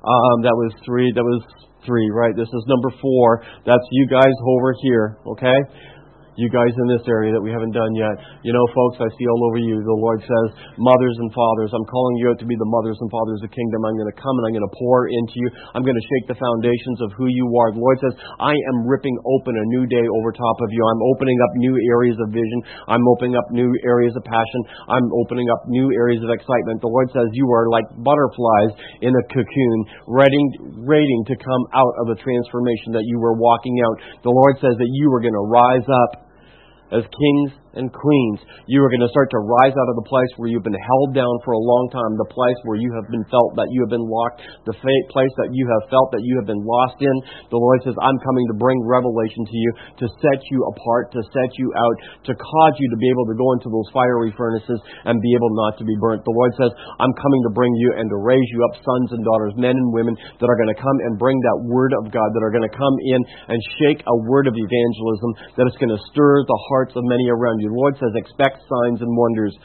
Um, that was three. That was three, right? This is number four. That's you guys over here, okay? You guys in this area that we haven't done yet. You know, folks, I see all over you. The Lord says, mothers and fathers, I'm calling you out to be the mothers and fathers of the kingdom. I'm going to come and I'm going to pour into you. I'm going to shake the foundations of who you are. The Lord says, I am ripping open a new day over top of you. I'm opening up new areas of vision. I'm opening up new areas of passion. I'm opening up new areas of excitement. The Lord says, you are like butterflies in a cocoon, ready, waiting to come out of the transformation that you were walking out. The Lord says that you are going to rise up as kings and queens. You are going to start to rise out of the place where you've been held down for a long time, the place where you have been felt that you have been locked, the place that you have felt that you have been lost in. The Lord says, I'm coming to bring revelation to you, to set you apart, to set you out, to cause you to be able to go into those fiery furnaces and be able not to be burnt. The Lord says, I'm coming to bring you and to raise you up sons and daughters, men and women that are going to come and bring that word of God, that are going to come in and shake a word of evangelism that is going to stir the hearts of many around you. The Lord says, expect signs and wonders.